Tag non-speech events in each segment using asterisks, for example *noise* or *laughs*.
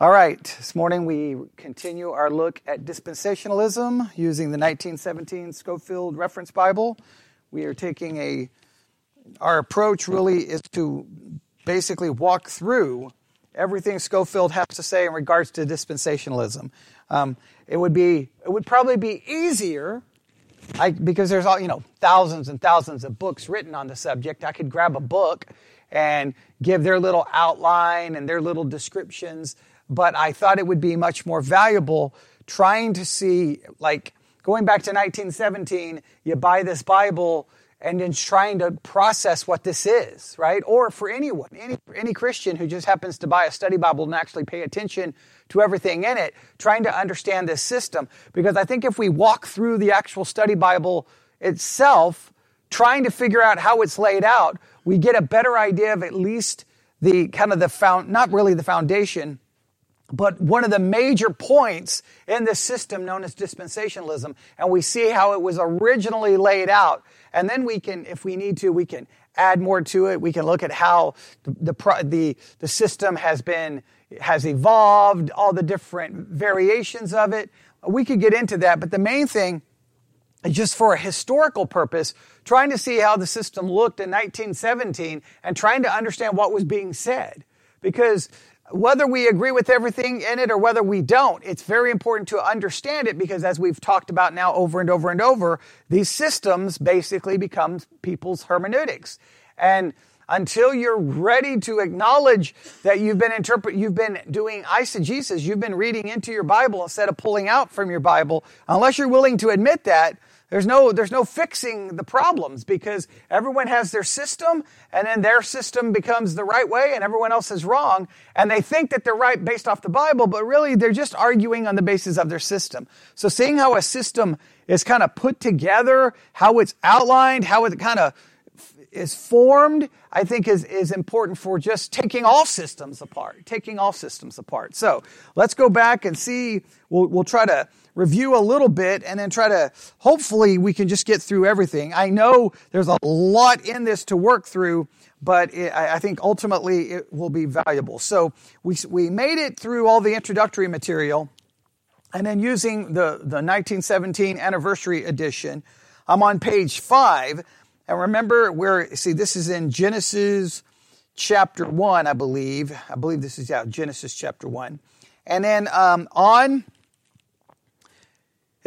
All right, this morning we continue our look at dispensationalism using the 1917 Scofield Reference Bible. We are taking a, our approach really is to basically walk through everything Scofield has to say in regards to dispensationalism. Um, it would be, it would probably be easier I, because there's all, you know, thousands and thousands of books written on the subject. I could grab a book and give their little outline and their little descriptions but I thought it would be much more valuable trying to see, like, going back to 1917, you buy this Bible and then trying to process what this is, right? Or for anyone, any, any Christian who just happens to buy a study Bible and actually pay attention to everything in it, trying to understand this system. Because I think if we walk through the actual study Bible itself, trying to figure out how it's laid out, we get a better idea of at least the kind of the found, not really the foundation, but one of the major points in this system known as dispensationalism, and we see how it was originally laid out. And then we can, if we need to, we can add more to it. We can look at how the, the, the, the system has been, has evolved, all the different variations of it. We could get into that, but the main thing just for a historical purpose, trying to see how the system looked in 1917 and trying to understand what was being said. Because whether we agree with everything in it or whether we don't, it's very important to understand it because as we've talked about now over and over and over, these systems basically become people's hermeneutics. And until you're ready to acknowledge that you've been interpret, you've been doing eisegesis, you've been reading into your Bible instead of pulling out from your Bible, unless you're willing to admit that, there's no, there's no fixing the problems because everyone has their system and then their system becomes the right way and everyone else is wrong. And they think that they're right based off the Bible, but really they're just arguing on the basis of their system. So seeing how a system is kind of put together, how it's outlined, how it kind of is formed, I think is, is important for just taking all systems apart, taking all systems apart. So let's go back and see, we'll, we'll try to review a little bit and then try to, hopefully we can just get through everything. I know there's a lot in this to work through, but it, I think ultimately it will be valuable. So we, we made it through all the introductory material and then using the, the 1917 anniversary edition, I'm on page five. And remember where, see, this is in Genesis chapter one, I believe. I believe this is, yeah, Genesis chapter one. And then um, on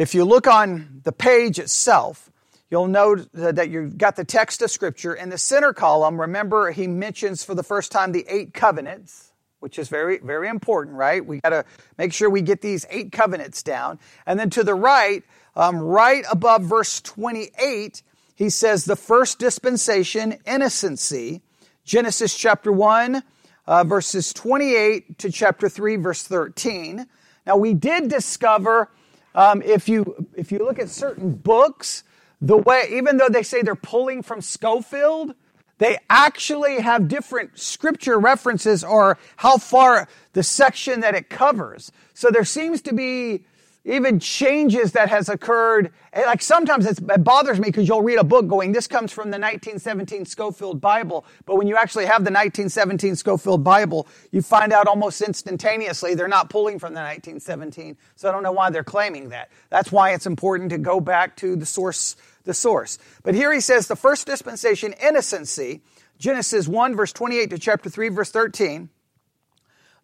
if you look on the page itself, you'll note that you've got the text of Scripture. In the center column, remember he mentions for the first time the eight covenants, which is very, very important, right? We got to make sure we get these eight covenants down. And then to the right, um, right above verse 28, he says the first dispensation, innocency, Genesis chapter 1, uh, verses 28 to chapter 3, verse 13. Now, we did discover um, if you if you look at certain books, the way even though they say they're pulling from Scofield, they actually have different scripture references or how far the section that it covers. So there seems to be even changes that has occurred. Like sometimes it bothers me because you'll read a book going, this comes from the 1917 Scofield Bible. But when you actually have the 1917 Scofield Bible, you find out almost instantaneously they're not pulling from the 1917. So I don't know why they're claiming that. That's why it's important to go back to the source, the source. But here he says the first dispensation, innocency, Genesis 1 verse 28 to chapter 3 verse 13.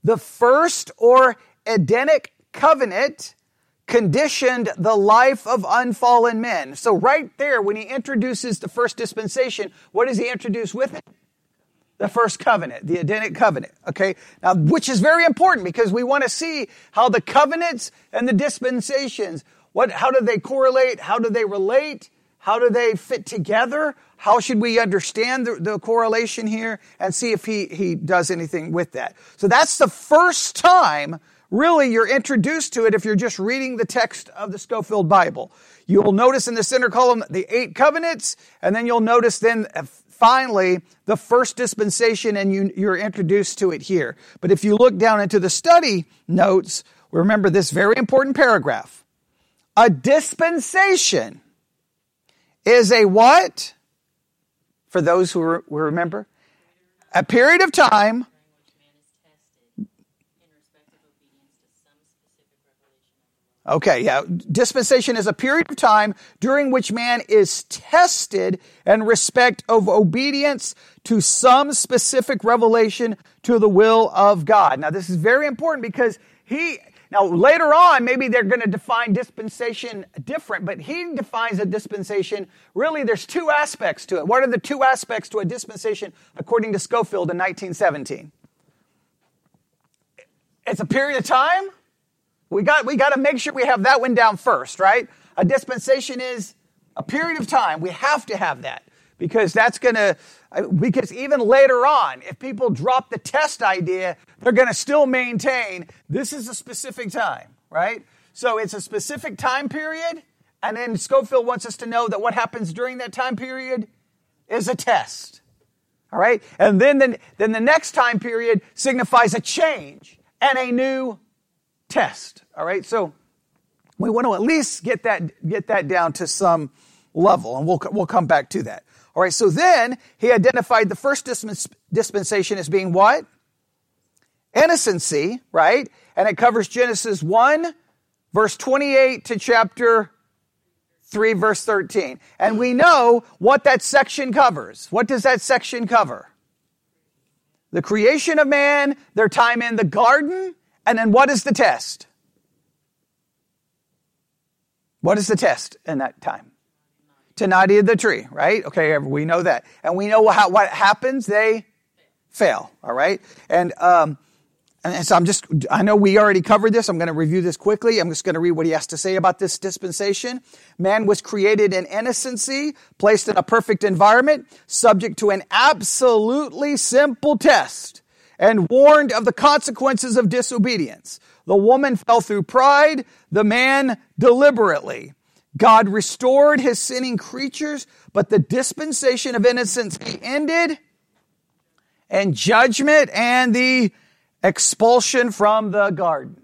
The first or Edenic covenant conditioned the life of unfallen men. So right there, when he introduces the first dispensation, what does he introduce with it? The first covenant, the Edenic covenant. Okay. Now, which is very important because we want to see how the covenants and the dispensations, what, how do they correlate? How do they relate? How do they fit together? How should we understand the, the correlation here and see if he, he does anything with that? So that's the first time Really, you're introduced to it if you're just reading the text of the Scofield Bible. You'll notice in the center column the eight covenants, and then you'll notice then uh, finally the first dispensation, and you, you're introduced to it here. But if you look down into the study notes, remember this very important paragraph. A dispensation is a what? For those who remember, a period of time Okay, yeah. Dispensation is a period of time during which man is tested in respect of obedience to some specific revelation to the will of God. Now, this is very important because he, now later on, maybe they're going to define dispensation different, but he defines a dispensation. Really, there's two aspects to it. What are the two aspects to a dispensation according to Scofield in 1917? It's a period of time we got, we got to make sure we have that one down first, right? A dispensation is a period of time. We have to have that because that's going to, because even later on, if people drop the test idea, they're going to still maintain this is a specific time, right? So it's a specific time period. And then Scofield wants us to know that what happens during that time period is a test. All right? And then, then, then the next time period signifies a change and a new test. All right, so we want to at least get that get that down to some level, and we'll we'll come back to that. All right, so then he identified the first dispensation as being what? Innocency, right? And it covers Genesis 1, verse 28 to chapter 3, verse 13. And we know what that section covers. What does that section cover? The creation of man, their time in the garden, and then what is the test? What is the test in that time? To not eat the tree, right? Okay, we know that. And we know how, what happens. They fail, all right? And, um, and so I'm just, I know we already covered this. I'm going to review this quickly. I'm just going to read what he has to say about this dispensation. Man was created in innocency, placed in a perfect environment, subject to an absolutely simple test and warned of the consequences of disobedience. The woman fell through pride, the man deliberately. God restored his sinning creatures, but the dispensation of innocence ended, and judgment and the expulsion from the garden.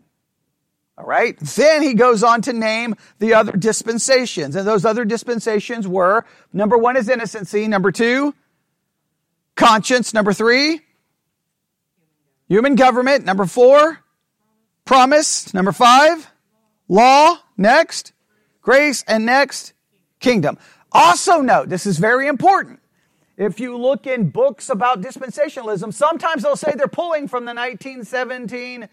All right. Then he goes on to name the other dispensations. And those other dispensations were number one is innocency. Number two, conscience. Number three, Human government. Number four, promise. Number five, law. Next, grace. And next, kingdom. Also note, this is very important. If you look in books about dispensationalism, sometimes they'll say they're pulling from the 1917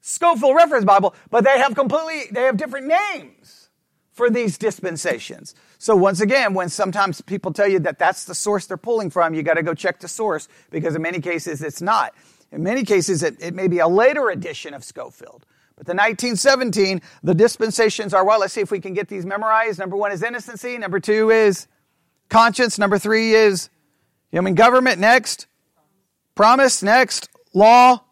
Scofield Reference Bible, but they have completely, they have different names for these dispensations. So once again, when sometimes people tell you that that's the source they're pulling from, you got to go check the source because in many cases it's not. In many cases, it, it may be a later edition of Scofield. But the 1917, the dispensations are, well, let's see if we can get these memorized. Number one is innocency. Number two is conscience. Number three is human government. Next, promise. Next, law,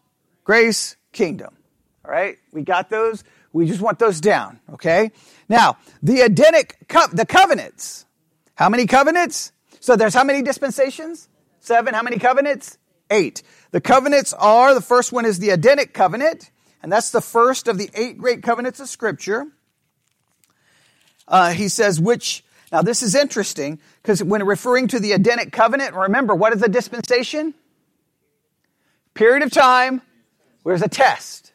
grace, kingdom. All right, we got those. We just want those down. Okay. Now, the Edenic, co- the covenants. How many covenants? So there's how many dispensations? Seven. How many covenants? Eight. The covenants are, the first one is the Edenic covenant, and that's the first of the eight great covenants of Scripture. Uh, he says, which, now this is interesting, because when referring to the Edenic covenant, remember, what is a dispensation? Period of time, where's a test.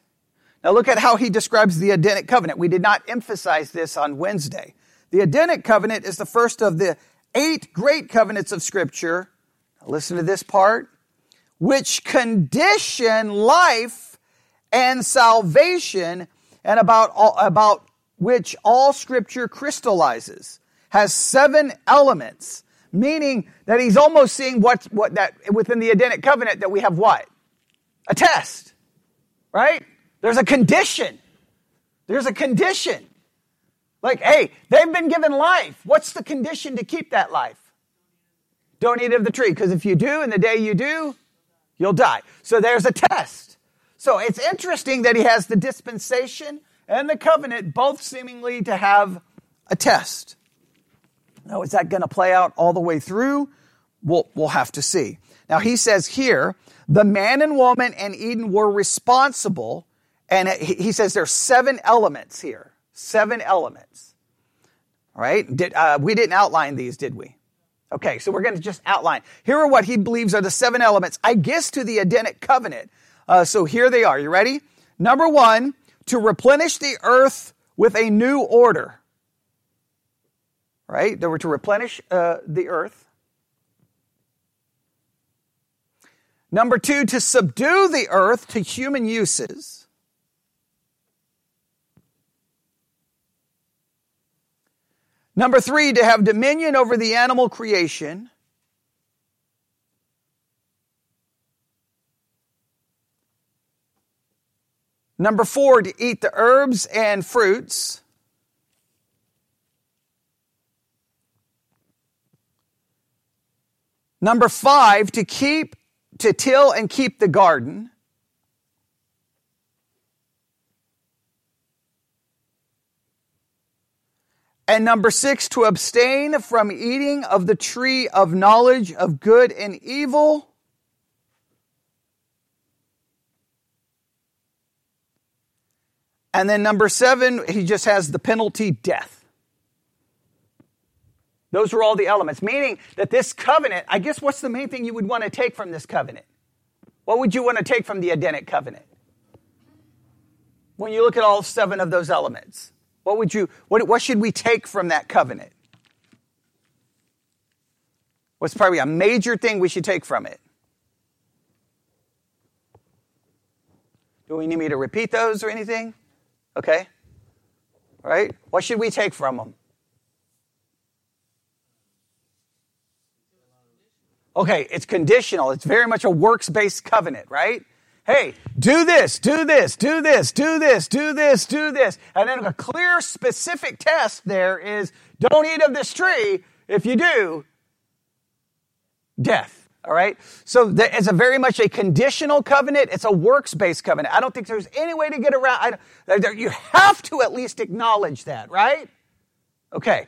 Now look at how he describes the Edenic covenant. We did not emphasize this on Wednesday. The Edenic covenant is the first of the eight great covenants of Scripture. Now listen to this part which condition life and salvation and about all, about which all scripture crystallizes has seven elements meaning that he's almost seeing what what that within the edenic covenant that we have what? A test right? There's a condition. There's a condition. Like hey they've been given life. What's the condition to keep that life? Don't eat of the tree because if you do and the day you do you'll die. So there's a test. So it's interesting that he has the dispensation and the covenant both seemingly to have a test. Now, is that going to play out all the way through? We'll, we'll have to see. Now, he says here, the man and woman and Eden were responsible, and he says there's seven elements here. Seven elements. All right? Did, uh, we didn't outline these, did we? Okay, so we're going to just outline. Here are what he believes are the seven elements, I guess, to the Edenic covenant. Uh, so here they are. You ready? Number one, to replenish the earth with a new order. Right? They were to replenish uh, the earth. Number two, to subdue the earth to human uses. Number three, to have dominion over the animal creation. Number four, to eat the herbs and fruits. Number five, to keep, to till and keep the garden. And number six, to abstain from eating of the tree of knowledge of good and evil. And then number seven, he just has the penalty death. Those are all the elements, meaning that this covenant, I guess what's the main thing you would want to take from this covenant? What would you want to take from the Edenic covenant? When you look at all seven of those elements, what would you, what, what should we take from that covenant? What's probably a major thing we should take from it? Do we need me to repeat those or anything? Okay? All right? What should we take from them? Okay, it's conditional. It's very much a works based covenant, right? Hey, do this, do this, do this, do this, do this, do this. And then a clear, specific test there is don't eat of this tree. If you do, death. All right? So it's a very much a conditional covenant. It's a works based covenant. I don't think there's any way to get around. I, you have to at least acknowledge that, right? Okay.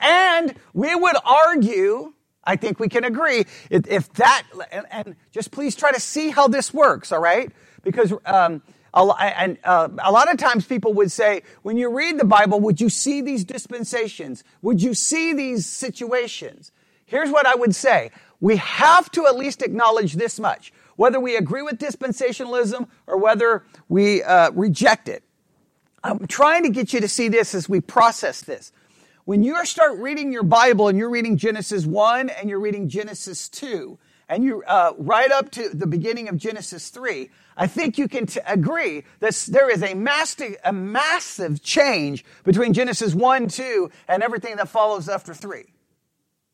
And we would argue, I think we can agree, if that, and, and just please try to see how this works, all right? Because, um, a, and, uh, a lot of times people would say, when you read the Bible, would you see these dispensations? Would you see these situations? Here's what I would say we have to at least acknowledge this much. Whether we agree with dispensationalism or whether we uh, reject it. I'm trying to get you to see this as we process this. When you start reading your Bible and you're reading Genesis 1 and you're reading Genesis 2, and you uh, right up to the beginning of Genesis 3, I think you can t- agree that there is a massive, a massive change between Genesis 1, 2, and everything that follows after 3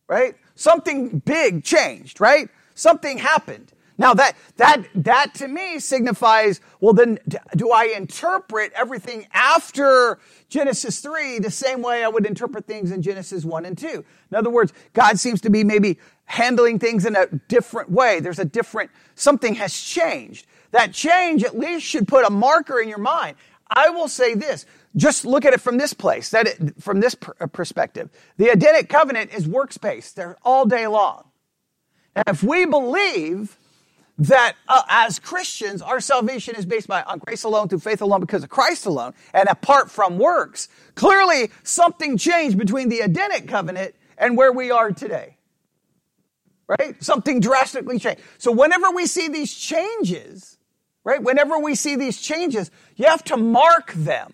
right? Something big changed, right? Something happened. Now that, that, that to me signifies, well then, do I interpret everything after Genesis 3 the same way I would interpret things in Genesis 1 and 2? In other words, God seems to be maybe handling things in a different way. There's a different, something has changed. That change at least should put a marker in your mind. I will say this, just look at it from this place, that it, from this pr- uh, perspective. The Edenic covenant is works based. They're all day long. And if we believe that uh, as Christians, our salvation is based by, on grace alone, through faith alone, because of Christ alone, and apart from works, clearly something changed between the Edenic covenant and where we are today. Right? Something drastically changed. So whenever we see these changes, right? Whenever we see these changes, you have to mark them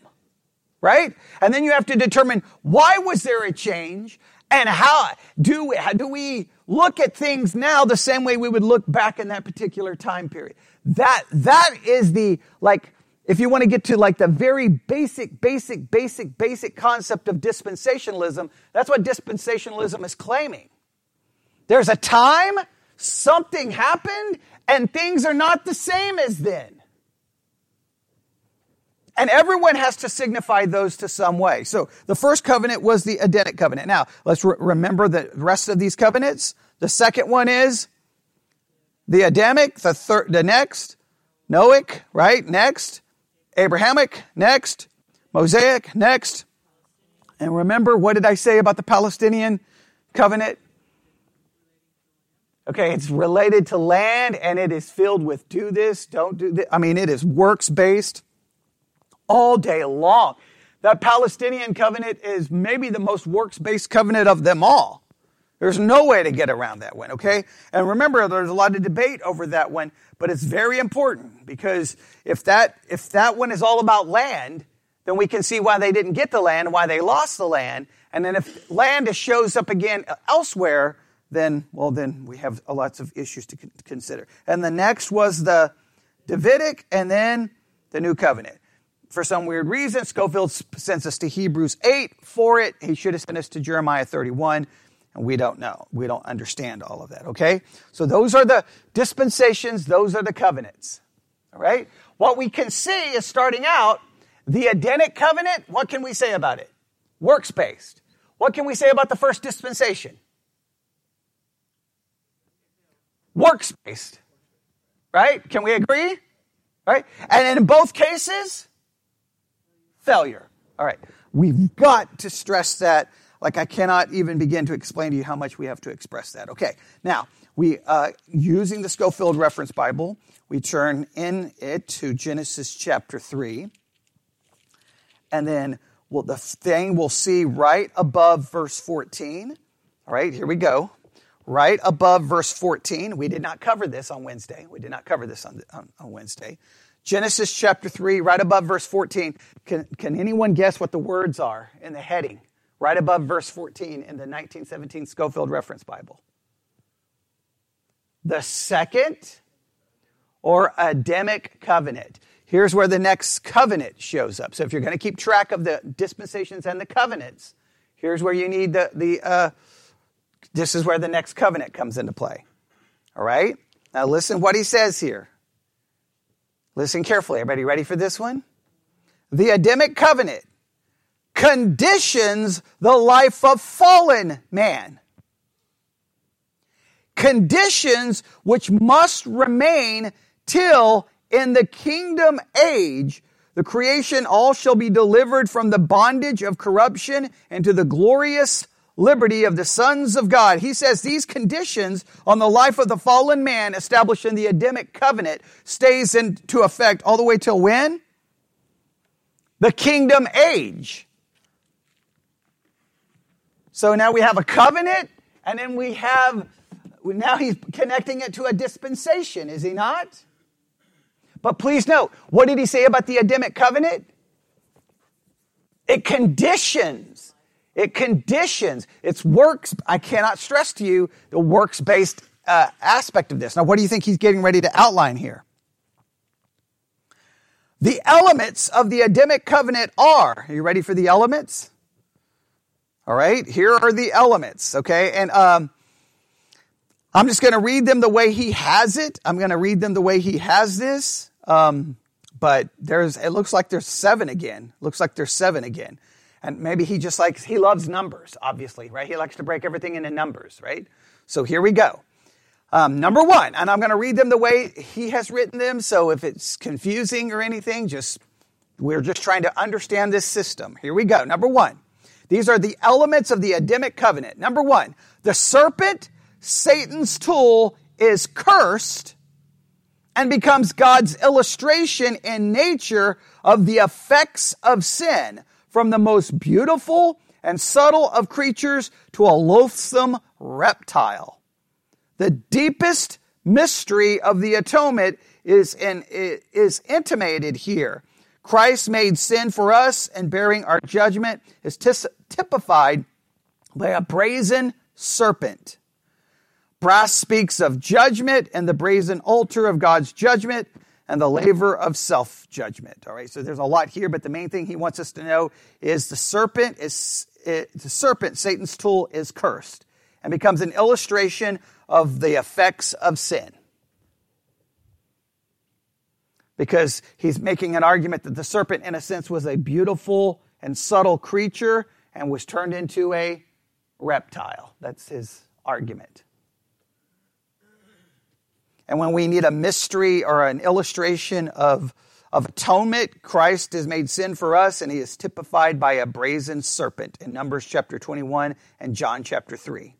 right? And then you have to determine why was there a change and how do we, how do we look at things now the same way we would look back in that particular time period? That, that is the, like, if you want to get to like the very basic, basic, basic, basic concept of dispensationalism, that's what dispensationalism is claiming. There's a time, something happened, and things are not the same as then. And everyone has to signify those to some way. So the first covenant was the Edenic covenant. Now, let's re- remember the rest of these covenants. The second one is the Adamic, the third, the next, Noahic, right? Next, Abrahamic, next, Mosaic, next. And remember, what did I say about the Palestinian covenant? Okay, it's related to land and it is filled with do this, don't do this. I mean, it is works based all day long. That Palestinian covenant is maybe the most works based covenant of them all. There's no way to get around that one, okay? And remember, there's a lot of debate over that one, but it's very important because if that, if that one is all about land, then we can see why they didn't get the land, why they lost the land. And then if land shows up again elsewhere, then, well, then we have lots of issues to consider. And the next was the Davidic and then the New Covenant. For some weird reason, Scofield sends us to Hebrews 8 for it. He should have sent us to Jeremiah 31, and we don't know. We don't understand all of that, okay? So those are the dispensations, those are the covenants, all right? What we can see is starting out, the Edenic covenant, what can we say about it? Works based. What can we say about the first dispensation? Works based. Right? Can we agree? Right? And in both cases, failure. All right. We've got to stress that. Like I cannot even begin to explain to you how much we have to express that. Okay. Now, we, uh, using the Scofield Reference Bible, we turn in it to Genesis chapter 3. And then well, the thing we'll see right above verse 14. All right, here we go. Right above verse 14. We did not cover this on Wednesday. We did not cover this on, on, on Wednesday. Genesis chapter 3, right above verse 14. Can, can anyone guess what the words are in the heading? Right above verse 14 in the 1917 Scofield Reference Bible. The second or Adamic covenant. Here's where the next covenant shows up. So if you're going to keep track of the dispensations and the covenants, here's where you need the, the uh, this is where the next covenant comes into play. All right? Now listen what he says here. Listen carefully. Everybody ready for this one? The Adamic covenant conditions the life of fallen man. Conditions which must remain till in the kingdom age, the creation all shall be delivered from the bondage of corruption and to the glorious liberty of the sons of God. He says these conditions on the life of the fallen man established in the Adamic covenant stays into effect all the way till when? The kingdom age. So now we have a covenant and then we have, now he's connecting it to a dispensation, is he not? But please note, what did he say about the Adamic covenant? It conditions. It conditions. It's works. I cannot stress to you the works based uh, aspect of this. Now, what do you think he's getting ready to outline here? The elements of the Adamic covenant are, are you ready for the elements? All right, here are the elements, okay? And um, I'm just going to read them the way he has it. I'm going to read them the way he has this. Um, but there's, it looks like there's seven again. Looks like there's seven again. And maybe he just likes, he loves numbers, obviously, right? He likes to break everything into numbers, right? So here we go. Um, number one, and I'm going to read them the way he has written them. So if it's confusing or anything, just, we're just trying to understand this system. Here we go. Number one, these are the elements of the Adamic covenant. Number one, the serpent, Satan's tool, is cursed and becomes God's illustration in nature of the effects of sin, from the most beautiful and subtle of creatures to a loathsome reptile. The deepest mystery of the atonement is, in, is intimated here. Christ made sin for us and bearing our judgment is typified by a brazen serpent. Brass speaks of judgment and the brazen altar of God's judgment and the laver of self judgment. All right, so there's a lot here, but the main thing he wants us to know is the serpent is it, the serpent, Satan's tool, is cursed and becomes an illustration of the effects of sin. Because he's making an argument that the serpent, in a sense, was a beautiful and subtle creature and was turned into a reptile. That's his argument. And when we need a mystery or an illustration of, of atonement, Christ is made sin for us, and he is typified by a brazen serpent in Numbers chapter 21 and John chapter 3.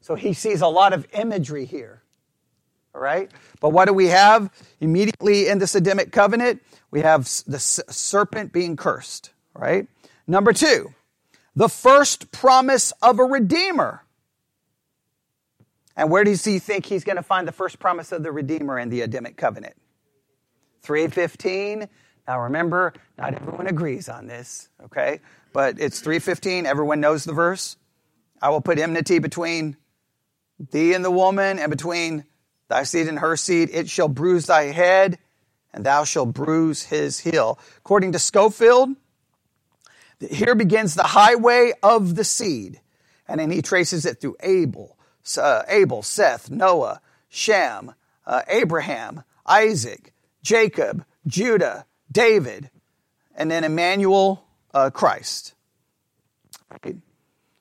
So he sees a lot of imagery here. All right? But what do we have immediately in this Adamic covenant? We have the serpent being cursed. Right? Number two, the first promise of a redeemer. And where does he think he's going to find the first promise of the Redeemer in the Adamic covenant? 315. Now remember, not everyone agrees on this, okay? But it's 315, everyone knows the verse. I will put enmity between thee and the woman, and between thy seed and her seed. It shall bruise thy head, and thou shalt bruise his heel. According to Scofield, here begins the highway of the seed. And then he traces it through Abel, uh, Abel, Seth, Noah, Shem, uh, Abraham, Isaac, Jacob, Judah, David, and then Emmanuel, uh, Christ.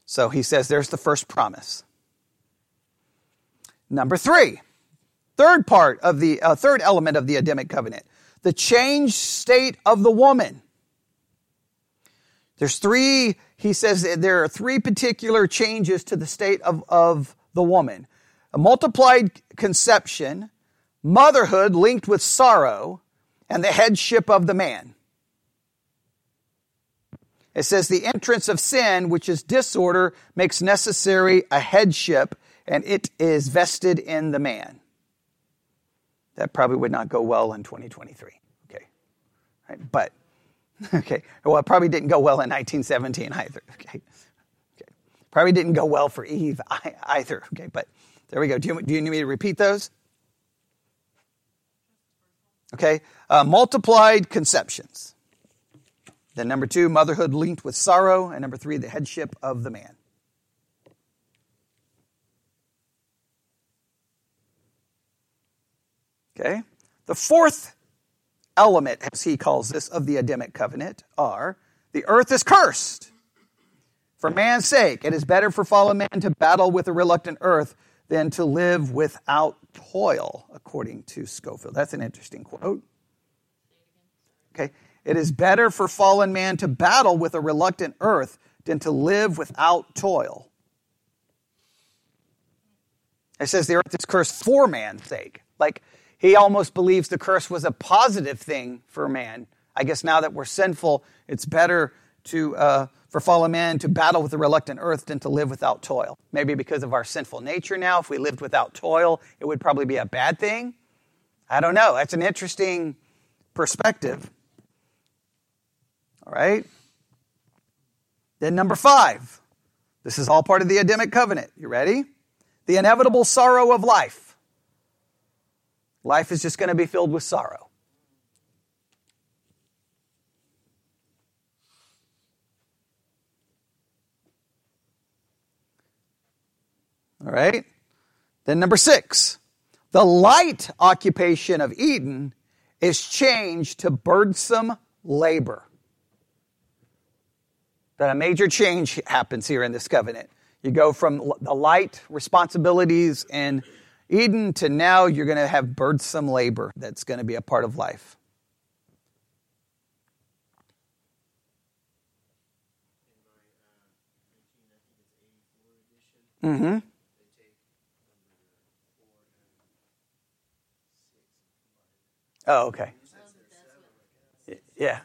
So he says there's the first promise. Number three, third part of the uh, third element of the Adamic covenant, the changed state of the woman. There's three, he says there are three particular changes to the state of, of the woman. A multiplied conception, motherhood linked with sorrow, and the headship of the man. It says the entrance of sin, which is disorder, makes necessary a headship, and it is vested in the man. That probably would not go well in 2023. Okay. Right? But, *laughs* okay. Well, it probably didn't go well in 1917 either. *laughs* Okay. Probably didn't go well for Eve *laughs* either. Okay. But there we go. Do you, do you need me to repeat those? Okay. Uh, multiplied conceptions. Then number two, motherhood linked with sorrow. And number three, the headship of the man. Okay. The fourth element, as he calls this, of the Adamic covenant are the earth is cursed. For man's sake, it is better for fallen man to battle with a reluctant earth than to live without toil, according to Scofield. That's an interesting quote. Okay. It is better for fallen man to battle with a reluctant earth than to live without toil. It says the earth is cursed for man's sake. Like he almost believes the curse was a positive thing for man. I guess now that we're sinful, it's better to uh, for fallen man to battle with the reluctant earth than to live without toil. Maybe because of our sinful nature now, if we lived without toil, it would probably be a bad thing. I don't know. That's an interesting perspective. All right? Then, number five. This is all part of the Adamic covenant. You ready? The inevitable sorrow of life. Life is just going to be filled with sorrow. All right? Then, number six. The light occupation of Eden is changed to burdensome labor that a major change happens here in this covenant. You go from the light responsibilities in Eden to now you're going to have burdensome labor that's going to be a part of life. Mm-hmm. Oh, okay. Yeah.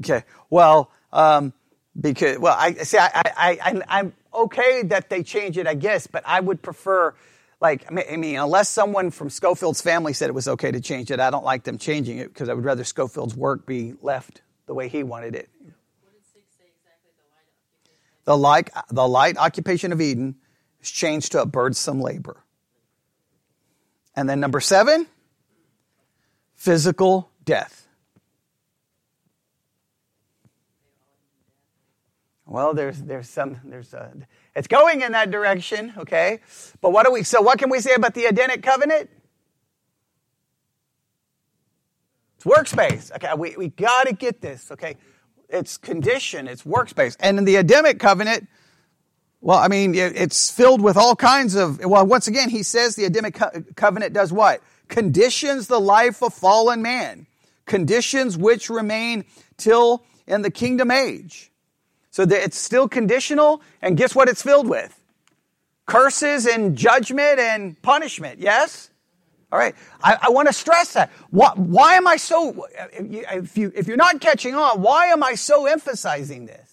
Okay. Well, um, because well, I see. I, I, I'm okay that they change it, I guess, but I would prefer. Like, I mean, unless someone from Scofield's family said it was okay to change it, I don't like them changing it because I would rather Scofield's work be left the way he wanted it. the light, the light occupation of Eden is changed to a burdensome labor. And then number seven, physical death. Well, there's there's some there's a, it's going in that direction, okay? But what do we so what can we say about the Edenic covenant? It's workspace. Okay, we, we gotta get this, okay? It's condition, it's workspace. And in the Edenic covenant, well, I mean, it's filled with all kinds of, well, once again, he says the Edenic co- covenant does what? Conditions the life of fallen man. Conditions which remain till in the kingdom age. So that it's still conditional, and guess what it's filled with? Curses and judgment and punishment, yes? All right. I, I want to stress that. Why, why am I so, if, you, if you're not catching on, why am I so emphasizing this?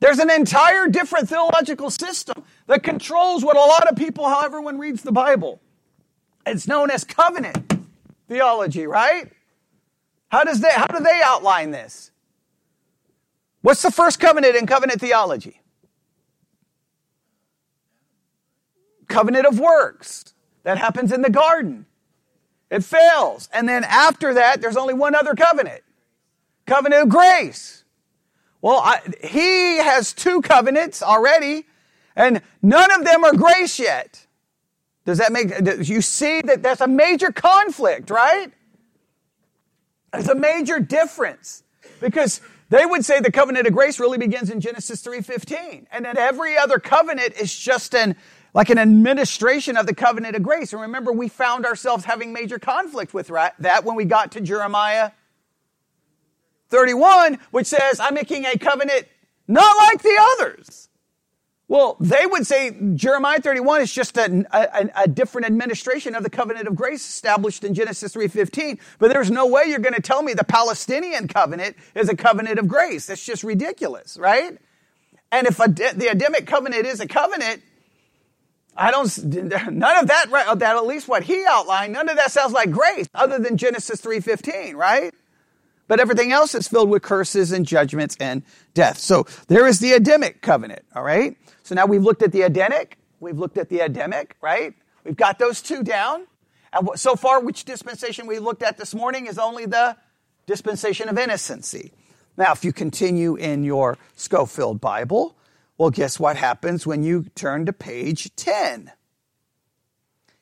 There's an entire different theological system that controls what a lot of people, how everyone reads the Bible. It's known as covenant theology, right? How does they how do they outline this? What's the first covenant in covenant theology? Covenant of works. That happens in the garden. It fails. And then after that, there's only one other covenant. Covenant of grace. Well, I, he has two covenants already, and none of them are grace yet. Does that make, you see that that's a major conflict, right? It's a major difference because they would say the covenant of grace really begins in Genesis 3:15 and that every other covenant is just an like an administration of the covenant of grace. And remember we found ourselves having major conflict with that when we got to Jeremiah 31 which says I'm making a covenant not like the others. Well, they would say Jeremiah 31 is just a, a, a, different administration of the covenant of grace established in Genesis 3.15. But there's no way you're going to tell me the Palestinian covenant is a covenant of grace. That's just ridiculous, right? And if a, the Adamic covenant is a covenant, I don't, none of that, that at least what he outlined, none of that sounds like grace other than Genesis 3.15, right? But everything else is filled with curses and judgments and death. So there is the Adamic covenant, all right? So now we've looked at the Edenic, we've looked at the Adamic, right? We've got those two down. And so far, which dispensation we looked at this morning is only the dispensation of innocency. Now, if you continue in your Scofield Bible, well, guess what happens when you turn to page 10?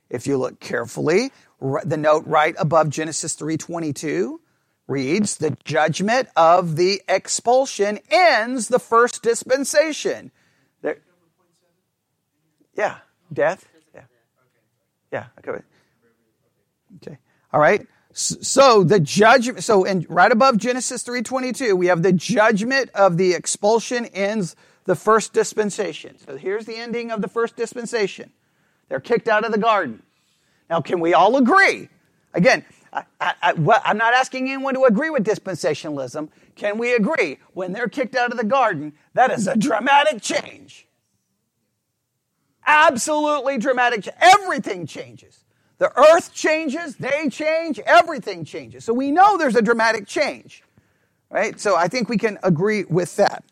If you look carefully, the note right above Genesis 3:22 reads, "The judgment of the expulsion ends the first dispensation." Yeah. Death? Yeah. Yeah. Okay. Okay. All right. So the judgment, so in, right above Genesis 3.22, we have the judgment of the expulsion ends the first dispensation. So here's the ending of the first dispensation. They're kicked out of the garden. Now, can we all agree? Again, I, am not asking anyone to agree with dispensationalism. Can we agree? When they're kicked out of the garden, that is a dramatic change absolutely dramatic. Everything changes. The earth changes, they change, everything changes. So we know there's a dramatic change, right? So I think we can agree with that,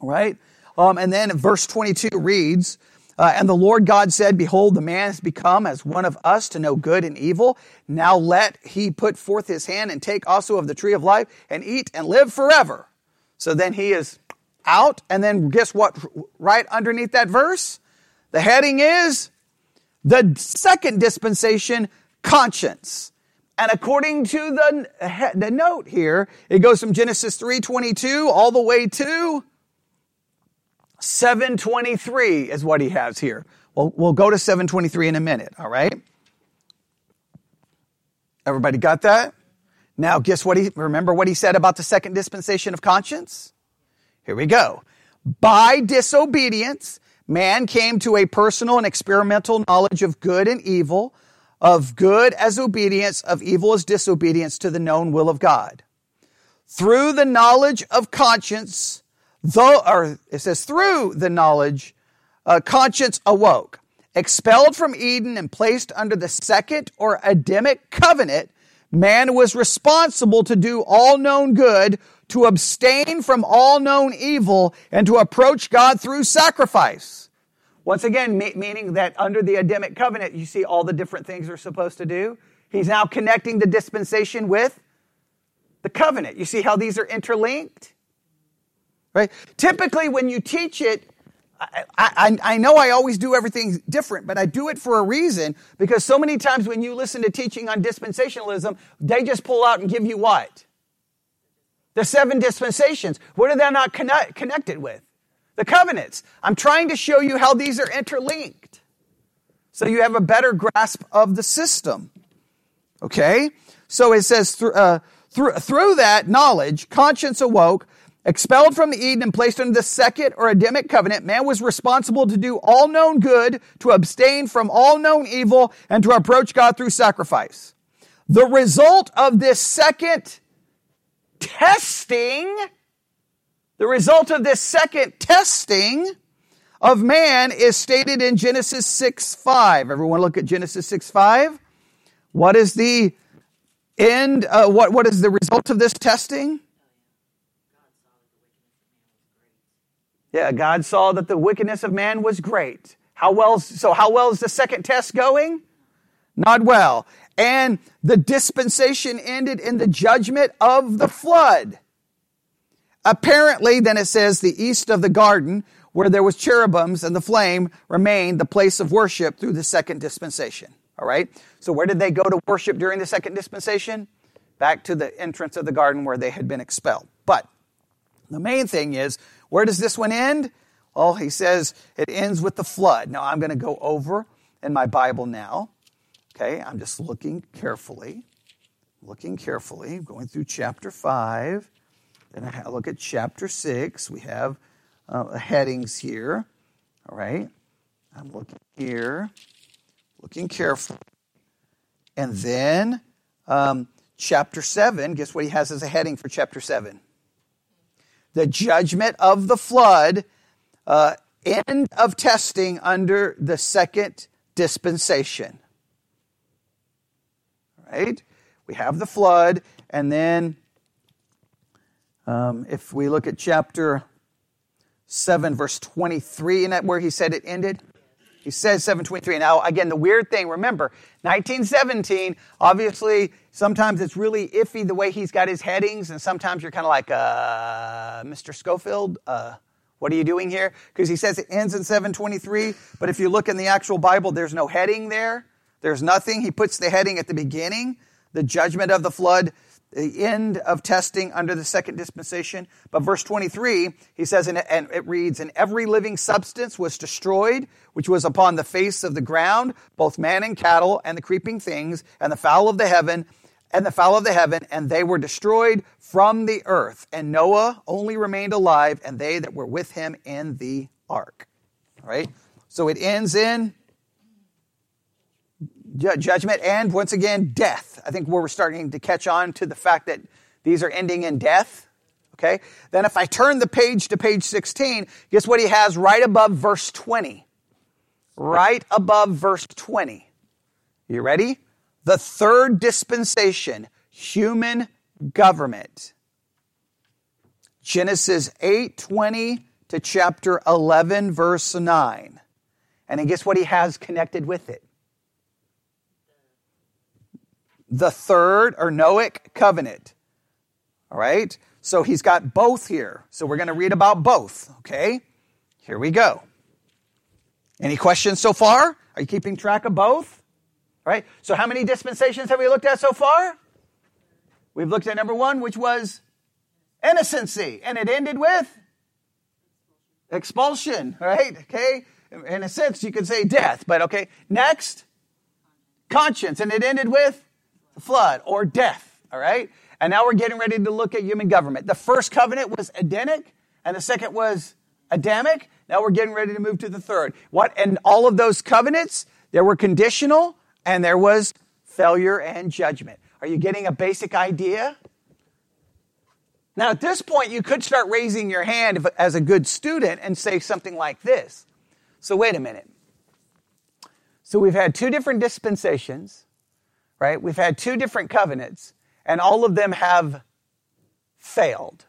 right? Um, and then verse 22 reads, uh, and the Lord God said, Behold, the man has become as one of us to know good and evil. Now let he put forth his hand and take also of the tree of life and eat and live forever. So then he is out. And then guess what? Right underneath that verse? The heading is the second dispensation, conscience. And according to the, the note here, it goes from Genesis 3.22 all the way to 723 is what he has here. Well, we'll go to 723 in a minute, all right? Everybody got that? Now, guess what he, remember what he said about the second dispensation of conscience? Here we go. By disobedience, Man came to a personal and experimental knowledge of good and evil, of good as obedience, of evil as disobedience to the known will of God. Through the knowledge of conscience, though, or it says through the knowledge, uh, conscience awoke. Expelled from Eden and placed under the second or Adamic covenant, man was responsible to do all known good to abstain from all known evil and to approach God through sacrifice. Once again, meaning that under the Adamic covenant, you see all the different things we're supposed to do. He's now connecting the dispensation with the covenant. You see how these are interlinked? Right? Typically, when you teach it, I, I, I, know I always do everything different, but I do it for a reason because so many times when you listen to teaching on dispensationalism, they just pull out and give you what? The seven dispensations. What are they not connect, connected with? The covenants. I'm trying to show you how these are interlinked so you have a better grasp of the system. Okay? So it says, through, uh, through, through that knowledge, conscience awoke, expelled from Eden and placed under the second or Adamic covenant, man was responsible to do all known good, to abstain from all known evil, and to approach God through sacrifice. The result of this second testing, the result of this second testing of man is stated in Genesis 6 5. Everyone look at Genesis 6 5. What is the end? uh, what, what is the result of this testing? Yeah, God saw that the wickedness of man was great. How well, so how well is the second test going? Not well. And the dispensation ended in the judgment of the flood. Apparently, then it says the east of the garden, where there was cherubims and the flame, remained the place of worship through the second dispensation. All right? So where did they go to worship during the second dispensation? Back to the entrance of the garden where they had been expelled. But the main thing is, where does this one end? Well, he says it ends with the flood. Now I'm going to go over in my Bible now. Okay, I'm just looking carefully, looking carefully, going through chapter 5. Then I look at chapter 6. We have uh, headings here. All right, I'm looking here, looking carefully. And then um, chapter 7, guess what he has as a heading for chapter 7? The judgment of the flood, uh, end of testing under the second dispensation. Right? We have the flood, and then um, if we look at chapter 7, verse 23, isn't that where he said it ended? He says 723. Now, again, the weird thing, remember, 1917, obviously, sometimes it's really iffy the way he's got his headings, and sometimes you're kind of like, uh, Mr. Scofield, uh, what are you doing here? Because he says it ends in 723, but if you look in the actual Bible, there's no heading there. There's nothing. He puts the heading at the beginning, the judgment of the flood the end of testing under the second dispensation. But verse 23, he says, and it reads, And every living substance was destroyed, which was upon the face of the ground, both man and cattle, and the creeping things, and the fowl of the heaven, and the fowl of the heaven, and they were destroyed from the earth. And Noah only remained alive, and they that were with him in the ark. All right? So it ends in judgment and once again death. I think we're starting to catch on to the fact that these are ending in death. Okay? Then if I turn the page to page 16, guess what he has right above verse 20? Right above verse 20. You ready? The third dispensation, human government. Genesis 8:20 to chapter 11 verse 9. And then guess what he has connected with it? The third or Noahic covenant. All right? So he's got both here. So we're going to read about both. Okay? Here we go. Any questions so far? Are you keeping track of both? All right? So how many dispensations have we looked at so far? We've looked at number one, which was innocency, and it ended with expulsion, right? Okay? In a sense, you could say death, but okay. Next, conscience, and it ended with flood or death. All right? And now we're getting ready to look at human government. The first covenant was Edenic, and the second was Adamic. Now we're getting ready to move to the third. What? And all of those covenants, there were conditional, and there was failure and judgment. Are you getting a basic idea? Now, at this point, you could start raising your hand as a good student and say something like this. So, wait a minute. So, we've had two different dispensations right? We've had two different covenants, and all of them have failed.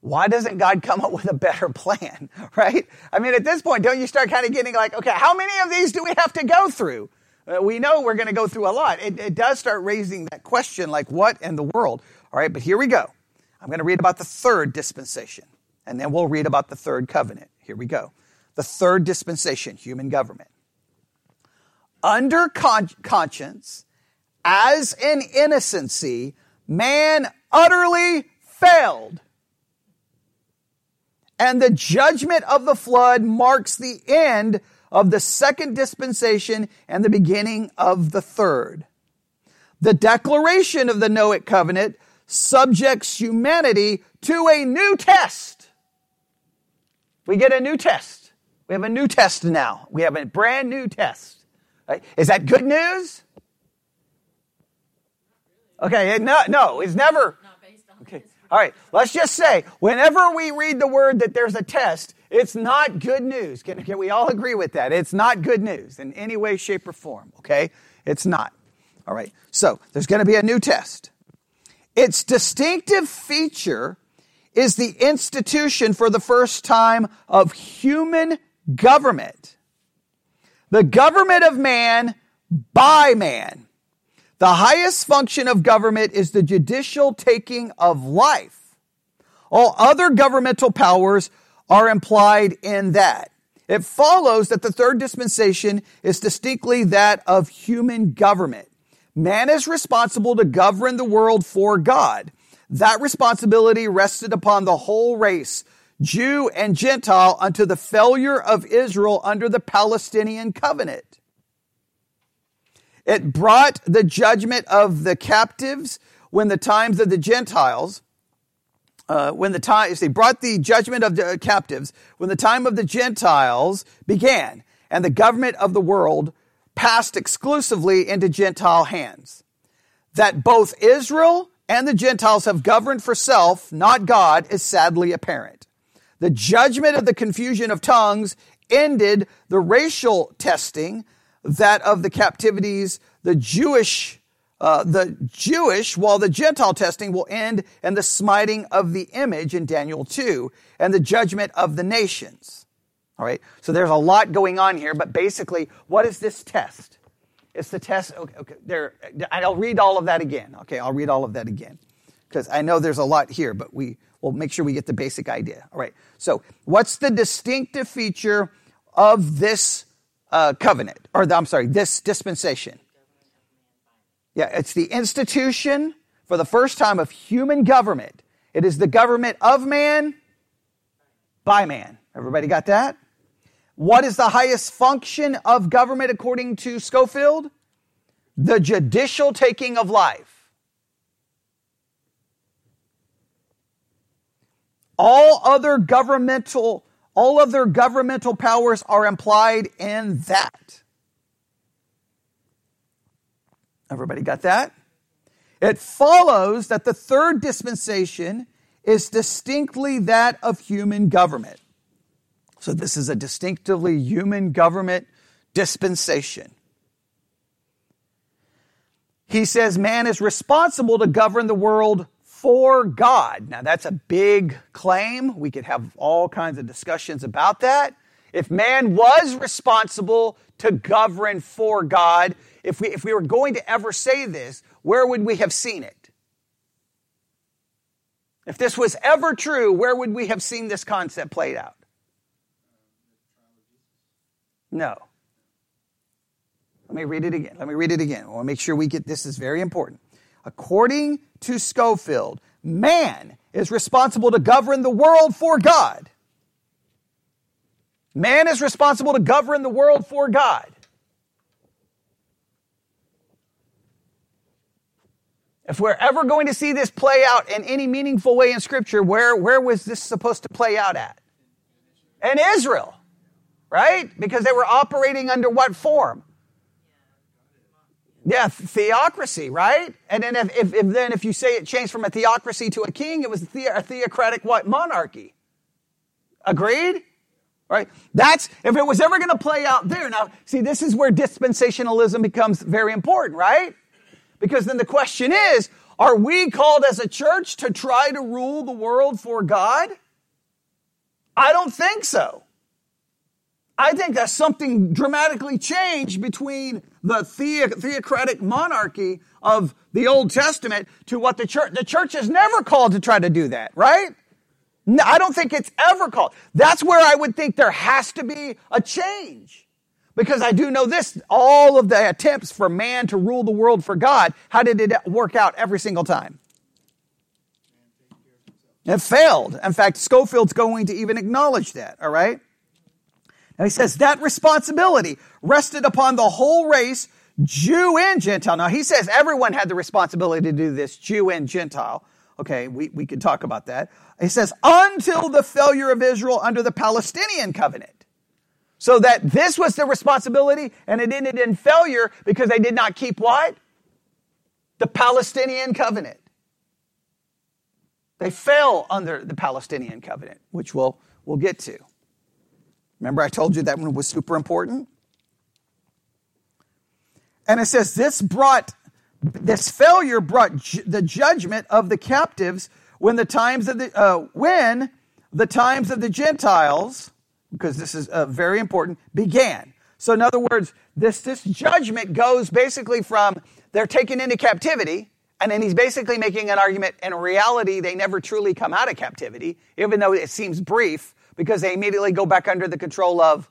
Why doesn't God come up with a better plan, *laughs* right? I mean, at this point, don't you start kind of getting like, okay, how many of these do we have to go through? Uh, we know we're going to go through a lot. It, it does start raising that question, like, what in the world? All right, but here we go. I'm going to read about the third dispensation, and then we'll read about the third covenant. Here we go. The third dispensation, human government under con- conscience, as in innocency, man utterly failed. And the judgment of the flood marks the end of the second dispensation and the beginning of the third. The declaration of the Noahic covenant subjects humanity to a new test. We get a new test. We have a new test now. We have a brand new test. Right? Is that good news? Okay, no, no, it's never. Okay, all right, let's just say whenever we read the word that there's a test, it's not good news. Can, can we all agree with that? It's not good news in any way, shape, or form, okay? It's not. All right. So there's going to be a new test. Its distinctive feature is the institution for the first time of human government. The government of man by man. The highest function of government is the judicial taking of life. All other governmental powers are implied in that. It follows that the third dispensation is distinctly that of human government. Man is responsible to govern the world for God. That responsibility rested upon the whole race, Jew and Gentile, unto the failure of Israel under the Palestinian covenant. It brought the judgment of the captives when the times of the Gentiles, uh, when the time, they brought the judgment of the captives when the time of the Gentiles began and the government of the world passed exclusively into Gentile hands. That both Israel and the Gentiles have governed for self, not God, is sadly apparent. The judgment of the confusion of tongues ended the racial testing that of the captivities, the Jewish, uh, the Jewish, while the Gentile testing will end in the smiting of the image in Daniel 2 and the judgment of the nations. All right. So there's a lot going on here, but basically, what is this test? It's the test. Okay, okay. There, I'll read all of that again. Okay, I'll read all of that again because I know there's a lot here, but we will make sure we get the basic idea. All right. So, what's the distinctive feature of this uh, covenant, or the, I'm sorry, this dispensation? Yeah, it's the institution for the first time of human government. It is the government of man by man. Everybody got that? What is the highest function of government according to Scofield? The judicial taking of life. All other governmental, all of their governmental powers are implied in that. Everybody got that? It follows that the third dispensation is distinctly that of human government. So this is a distinctively human government dispensation. He says man is responsible to govern the world for God. Now that's a big claim. We could have all kinds of discussions about that. If man was responsible to govern for God, if we, if we were going to ever say this, where would we have seen it? If this was ever true, where would we have seen this concept played out? No. Let me read it again. Let me read it again. I want to make sure we get this is very important. According to Scofield, man is responsible to govern the world for God. Man is responsible to govern the world for God. If we're ever going to see this play out in any meaningful way in Scripture, where, where was this supposed to play out at? In Israel right? Because they were operating under what form? Yeah, theocracy, right? And then if, if, if, then if you say it changed from a theocracy to a king, it was a, the, a theocratic what monarchy. Agreed? Right? That's if it was ever going to play out there. Now, see, this is where dispensationalism becomes very important, right? Because then the question is, are we called as a church to try to rule the world for God? I don't think so. I think that something dramatically changed between the theocratic monarchy of the Old Testament to what the church, the church is never called to try to do that, right? No, I don't think it's ever called. That's where I would think there has to be a change. Because I do know this, all of the attempts for man to rule the world for God, how did it work out every single time? It failed. In fact, Scofield's going to even acknowledge that, all right? And he says that responsibility rested upon the whole race, Jew and Gentile. Now he says everyone had the responsibility to do this, Jew and Gentile. Okay, we, we could talk about that. He says, until the failure of Israel under the Palestinian covenant. So that this was the responsibility and it ended in failure because they did not keep what? The Palestinian covenant. They fell under the Palestinian covenant, which we'll, we'll get to. Remember, I told you that one was super important? And it says, This brought this failure brought ju- the judgment of the captives when the times of the uh, when the times of the Gentiles, because this is uh, very important, began. So, in other words, this this judgment goes basically from they're taken into captivity, and then he's basically making an argument. In reality, they never truly come out of captivity, even though it seems brief, because they immediately go back under the control of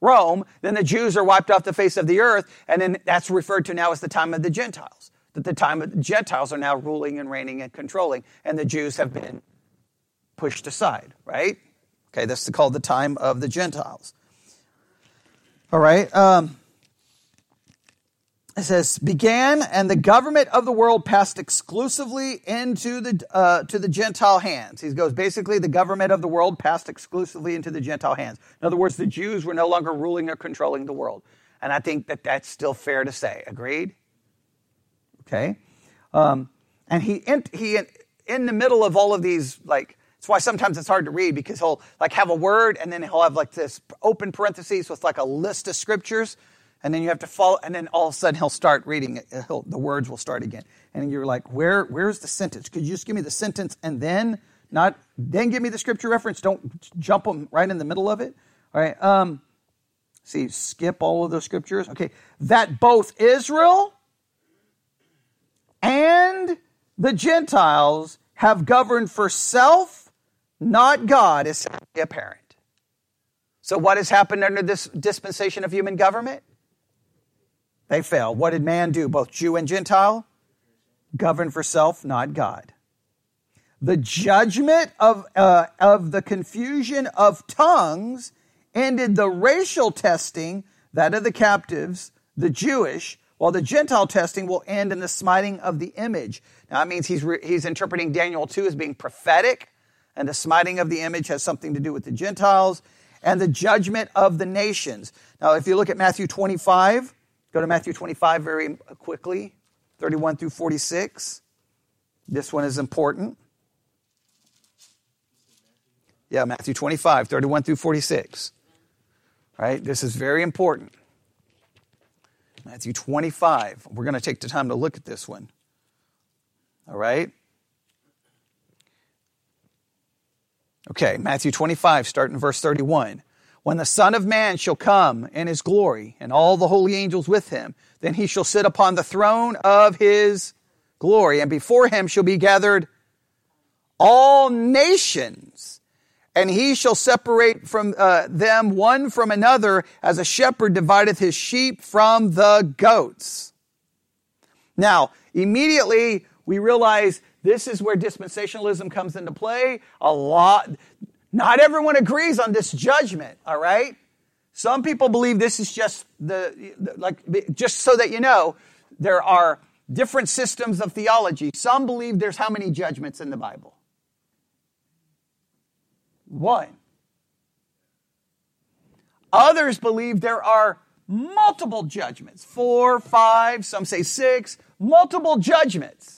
Rome, then the Jews are wiped off the face of the earth, and then that's referred to now as the time of the Gentiles. That the time of the Gentiles are now ruling and reigning and controlling, and the Jews have been pushed aside, right? Okay, this is called the time of the Gentiles. All right. Um, it says began and the government of the world passed exclusively into the uh, to the gentile hands. He goes basically the government of the world passed exclusively into the gentile hands. In other words the jews were no longer ruling or controlling the world. And i think that that's still fair to say. Agreed? Okay. Um, and he in, he in, the middle of all of these like that's why sometimes it's hard to read because he'll like have a word and then he'll have like this open parentheses with like a list of scriptures and then you have to follow, and then all of a sudden he'll start reading it. He'll, the words will start again, and you're like, "Where? Where's the sentence? Could you just give me the sentence and then not then give me the scripture reference? Don't jump them right in the middle of it." All right. Um, see, skip all of those scriptures. Okay, that both Israel and the Gentiles have governed for self, not God, is apparent. So, what has happened under this dispensation of human government? They fell. What did man do, both Jew and Gentile? Govern for self, not God. The judgment of, uh, of the confusion of tongues ended the racial testing, that of the captives, the Jewish, while the Gentile testing will end in the smiting of the image. Now, that means he's, re- he's interpreting Daniel 2 as being prophetic, and the smiting of the image has something to do with the Gentiles, and the judgment of the nations. Now, if you look at Matthew 25, Go to Matthew 25 very quickly, 31 through 46. This one is important. Yeah, Matthew 25, 31 through 46. All right, this is very important. Matthew 25. We're going to take the time to look at this one. All right? Okay, Matthew 25, starting in verse 31. When the Son of Man shall come in his glory, and all the holy angels with him, then he shall sit upon the throne of his glory, and before him shall be gathered all nations. And he shall separate from uh, them one from another, as a shepherd divideth his sheep from the goats. Now, immediately we realize this is where dispensationalism comes into play. A lot, not everyone agrees on this judgment, all right? Some people believe this is just the, like, just so that you know, there are different systems of theology. Some believe there's how many judgments in the Bible? One. Others believe there are multiple judgments four, five, some say six, multiple judgments.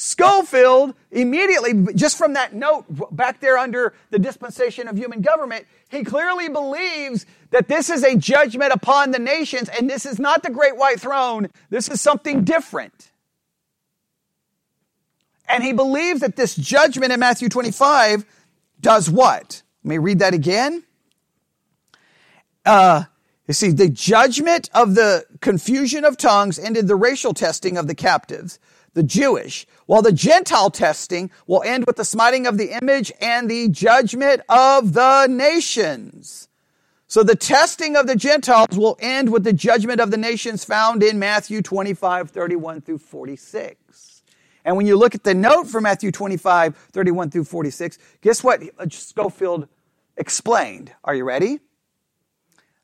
Scofield immediately, just from that note back there under the dispensation of human government, he clearly believes that this is a judgment upon the nations and this is not the great white throne. This is something different. And he believes that this judgment in Matthew 25 does what? Let me read that again. Uh, you see, the judgment of the confusion of tongues ended the racial testing of the captives the Jewish, while the Gentile testing will end with the smiting of the image and the judgment of the nations. So the testing of the Gentiles will end with the judgment of the nations found in Matthew 25, 31 through 46. And when you look at the note for Matthew 25, 31 through 46, guess what Scofield explained? Are you ready?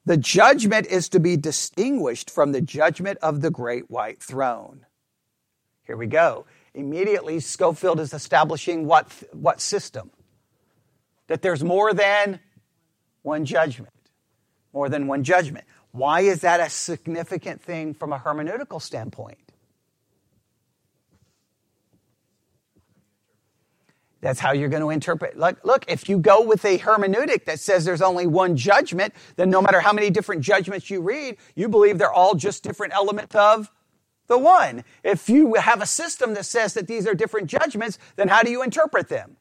The judgment is to be distinguished from the judgment of the great white throne. Here we go. Immediately, Scofield is establishing what, what system? That there's more than one judgment. More than one judgment. Why is that a significant thing from a hermeneutical standpoint? That's how you're going to interpret. Look, look, if you go with a hermeneutic that says there's only one judgment, then no matter how many different judgments you read, you believe they're all just different elements of The one. If you have a system that says that these are different judgments, then how do you interpret them?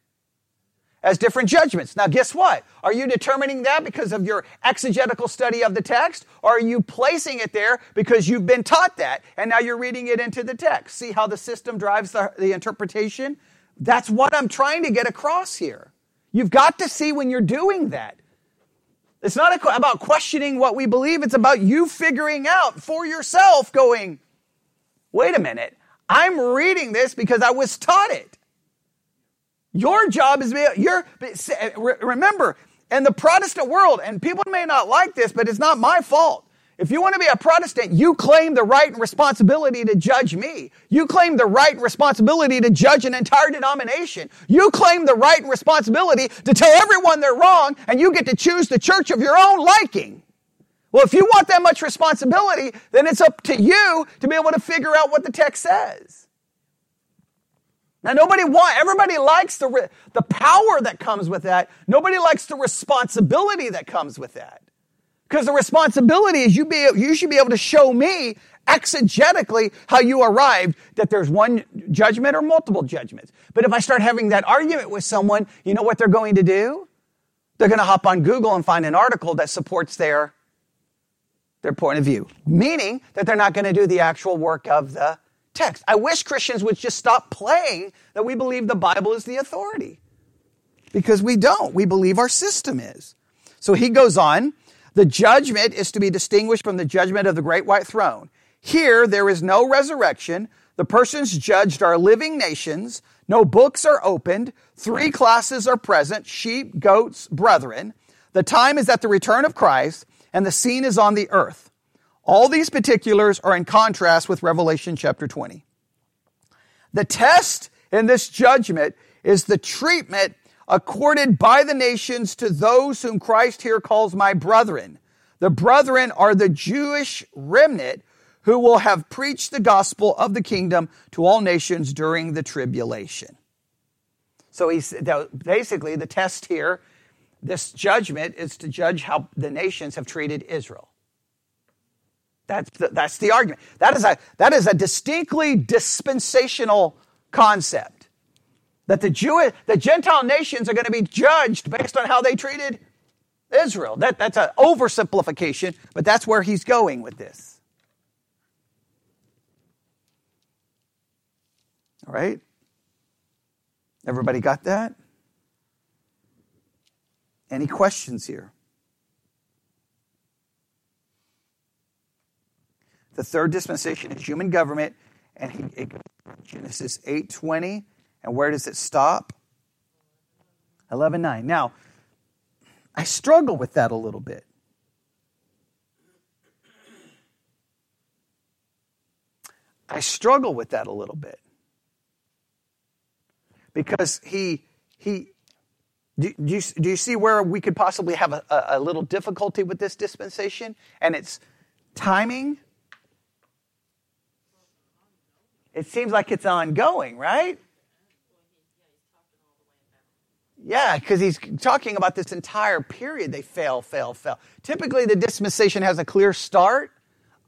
As different judgments. Now, guess what? Are you determining that because of your exegetical study of the text? Or are you placing it there because you've been taught that and now you're reading it into the text? See how the system drives the, the interpretation? That's what I'm trying to get across here. You've got to see when you're doing that. It's not about questioning what we believe, it's about you figuring out for yourself, going, wait a minute, I'm reading this because I was taught it. Your job is be, remember, in the Protestant world, and people may not like this, but it's not my fault. If you want to be a Protestant, you claim the right and responsibility to judge me. You claim the right and responsibility to judge an entire denomination. You claim the right and responsibility to tell everyone they're wrong, and you get to choose the church of your own liking. Well, if you want that much responsibility, then it's up to you to be able to figure out what the text says. Now, nobody wants, everybody likes the, the power that comes with that. Nobody likes the responsibility that comes with that. Because the responsibility is you be, you should be able to show me exegetically how you arrived that there's one judgment or multiple judgments. But if I start having that argument with someone, you know what they're going to do? They're going to hop on Google and find an article that supports their, their point of view. Meaning that they're not going to do the actual work of the text. I wish Christians would just stop playing that we believe the Bible is the authority. Because we don't. We believe our system is. So he goes on the judgment is to be distinguished from the judgment of the great white throne. Here, there is no resurrection. The persons judged are living nations. No books are opened. Three classes are present sheep, goats, brethren. The time is at the return of Christ, and the scene is on the earth. All these particulars are in contrast with Revelation chapter 20. The test in this judgment is the treatment accorded by the nations to those whom Christ here calls my brethren. The brethren are the Jewish remnant who will have preached the gospel of the kingdom to all nations during the tribulation. So he's basically the test here, this judgment is to judge how the nations have treated Israel. That's the, that's the argument. That is a, that is a distinctly dispensational concept that the Jew, the Gentile nations are going to be judged based on how they treated Israel. That, that's an oversimplification, but that's where he's going with this. All right? Everybody got that? Any questions here? The third dispensation is human government, and he, it, Genesis 8:20 and where does it stop? 11.9. Now, I struggle with that a little bit. I struggle with that a little bit. Because he, he, do, do, you, do you see where we could possibly have a, a little difficulty with this dispensation and its timing? It seems like it's ongoing, right? Yeah, because he's talking about this entire period. They fail, fail, fail. Typically, the dispensation has a clear start,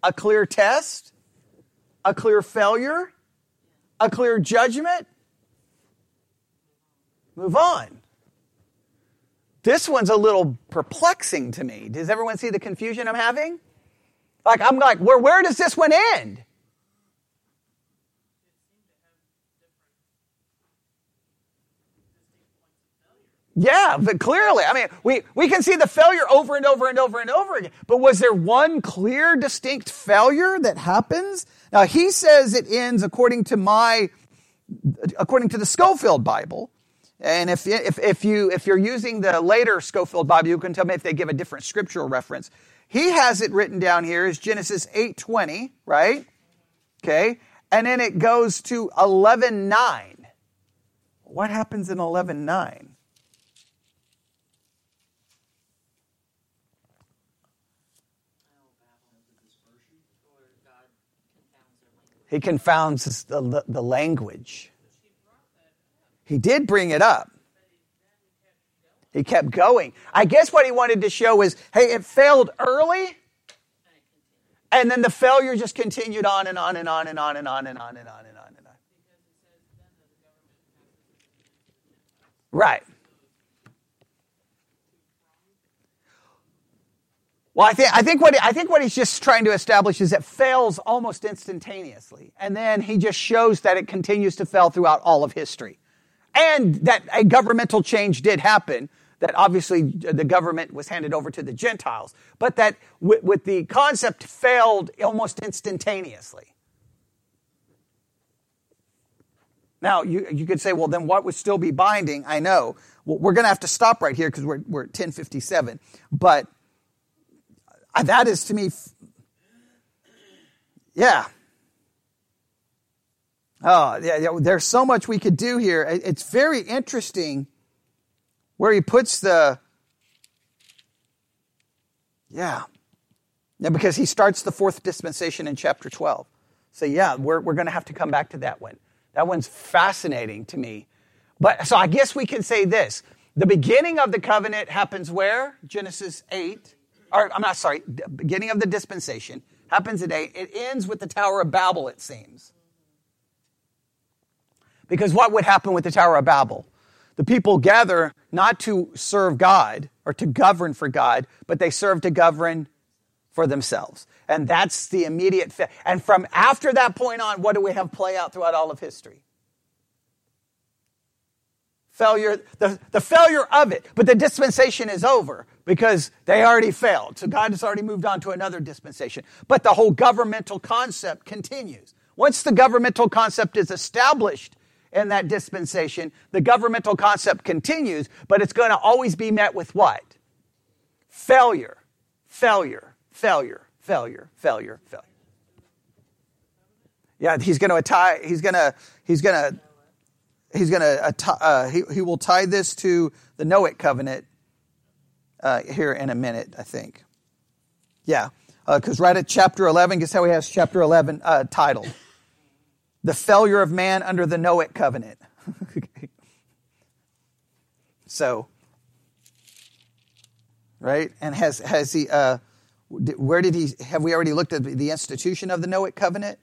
a clear test, a clear failure, a clear judgment. Move on. This one's a little perplexing to me. Does everyone see the confusion I'm having? Like, I'm like, where, where does this one end? Yeah, but clearly, I mean, we, we can see the failure over and over and over and over again. But was there one clear, distinct failure that happens? Now, he says it ends according to my, according to the Scofield Bible. And if, if, if, you, if you're using the later Scofield Bible, you can tell me if they give a different scriptural reference. He has it written down here as Genesis 8.20, right? Okay. And then it goes to 11.9. What happens in 11.9? He confounds the, the language. He did bring it up. He kept going. I guess what he wanted to show is hey, it failed early. And then the failure just continued on and on and on and on and on and on and on and on and on. Right. Well, I think, I, think what, I think what he's just trying to establish is it fails almost instantaneously. And then he just shows that it continues to fail throughout all of history. And that a governmental change did happen, that obviously the government was handed over to the Gentiles, but that with, with the concept failed almost instantaneously. Now, you, you could say, well, then what would still be binding? I know. Well, we're going to have to stop right here because we're, we're at 1057. But uh, that is to me, yeah. Oh, yeah, there's so much we could do here. It's very interesting where he puts the, yeah. Yeah, because he starts the fourth dispensation in chapter 12. So, yeah, we're, we're going to have to come back to that one. That one's fascinating to me. But so I guess we can say this the beginning of the covenant happens where? Genesis 8 or I'm not sorry, beginning of the dispensation happens today. It ends with the Tower of Babel, it seems. Because what would happen with the Tower of Babel? The people gather not to serve God or to govern for God, but they serve to govern for themselves. And that's the immediate, fa- and from after that point on, what do we have play out throughout all of history? failure, the, the failure of it. But the dispensation is over because they already failed. So God has already moved on to another dispensation. But the whole governmental concept continues. Once the governmental concept is established in that dispensation, the governmental concept continues, but it's going to always be met with what? Failure, failure, failure, failure, failure, failure. Yeah, he's going to tie, he's going to, he's going to he's going to uh, he, he will tie this to the Noahic covenant uh, here in a minute, I think. Yeah, because uh, right at chapter 11, guess how he has chapter 11 uh, titled? The failure of man under the Noahic covenant. *laughs* so, right? And has, has he, uh, where did he, have we already looked at the institution of the Noahic covenant?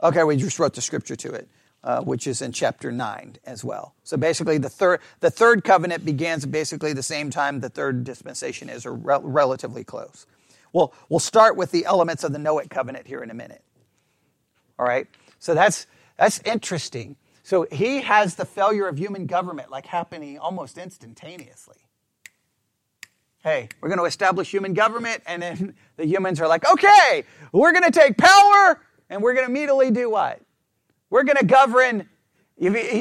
Okay, we just wrote the scripture to it uh, which is in chapter 9 as well. So basically, the third, the third covenant begins basically the same time the third dispensation is, or re- relatively close. Well, we'll start with the elements of the Noahic covenant here in a minute. All right? So that's, that's interesting. So he has the failure of human government like happening almost instantaneously. Hey, we're going to establish human government, and then *laughs* the humans are like, okay, we're going to take power, and we're going to immediately do what? We're going to govern.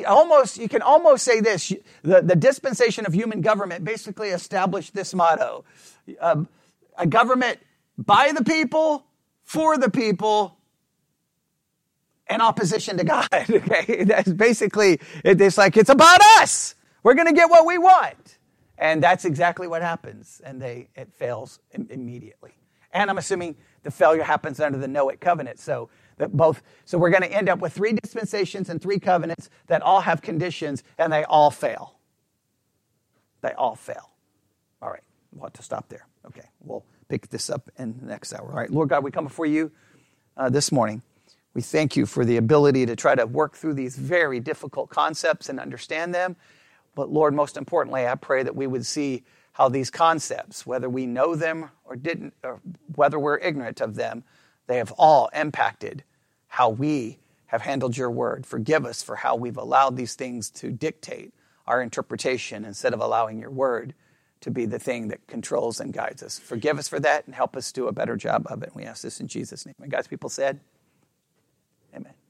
Almost, you can almost say this: the, the dispensation of human government basically established this motto: um, a government by the people, for the people, in opposition to God. *laughs* Okay, that's basically it's like it's about us. We're going to get what we want, and that's exactly what happens. And they it fails immediately. And I'm assuming the failure happens under the Noahic covenant. So that both so we're going to end up with three dispensations and three covenants that all have conditions and they all fail they all fail all right we'll have to stop there okay we'll pick this up in the next hour all right lord god we come before you uh, this morning we thank you for the ability to try to work through these very difficult concepts and understand them but lord most importantly i pray that we would see how these concepts whether we know them or didn't or whether we're ignorant of them they have all impacted how we have handled your word. Forgive us for how we've allowed these things to dictate our interpretation instead of allowing your word to be the thing that controls and guides us. Forgive us for that and help us do a better job of it. We ask this in Jesus' name. And God's people said, Amen.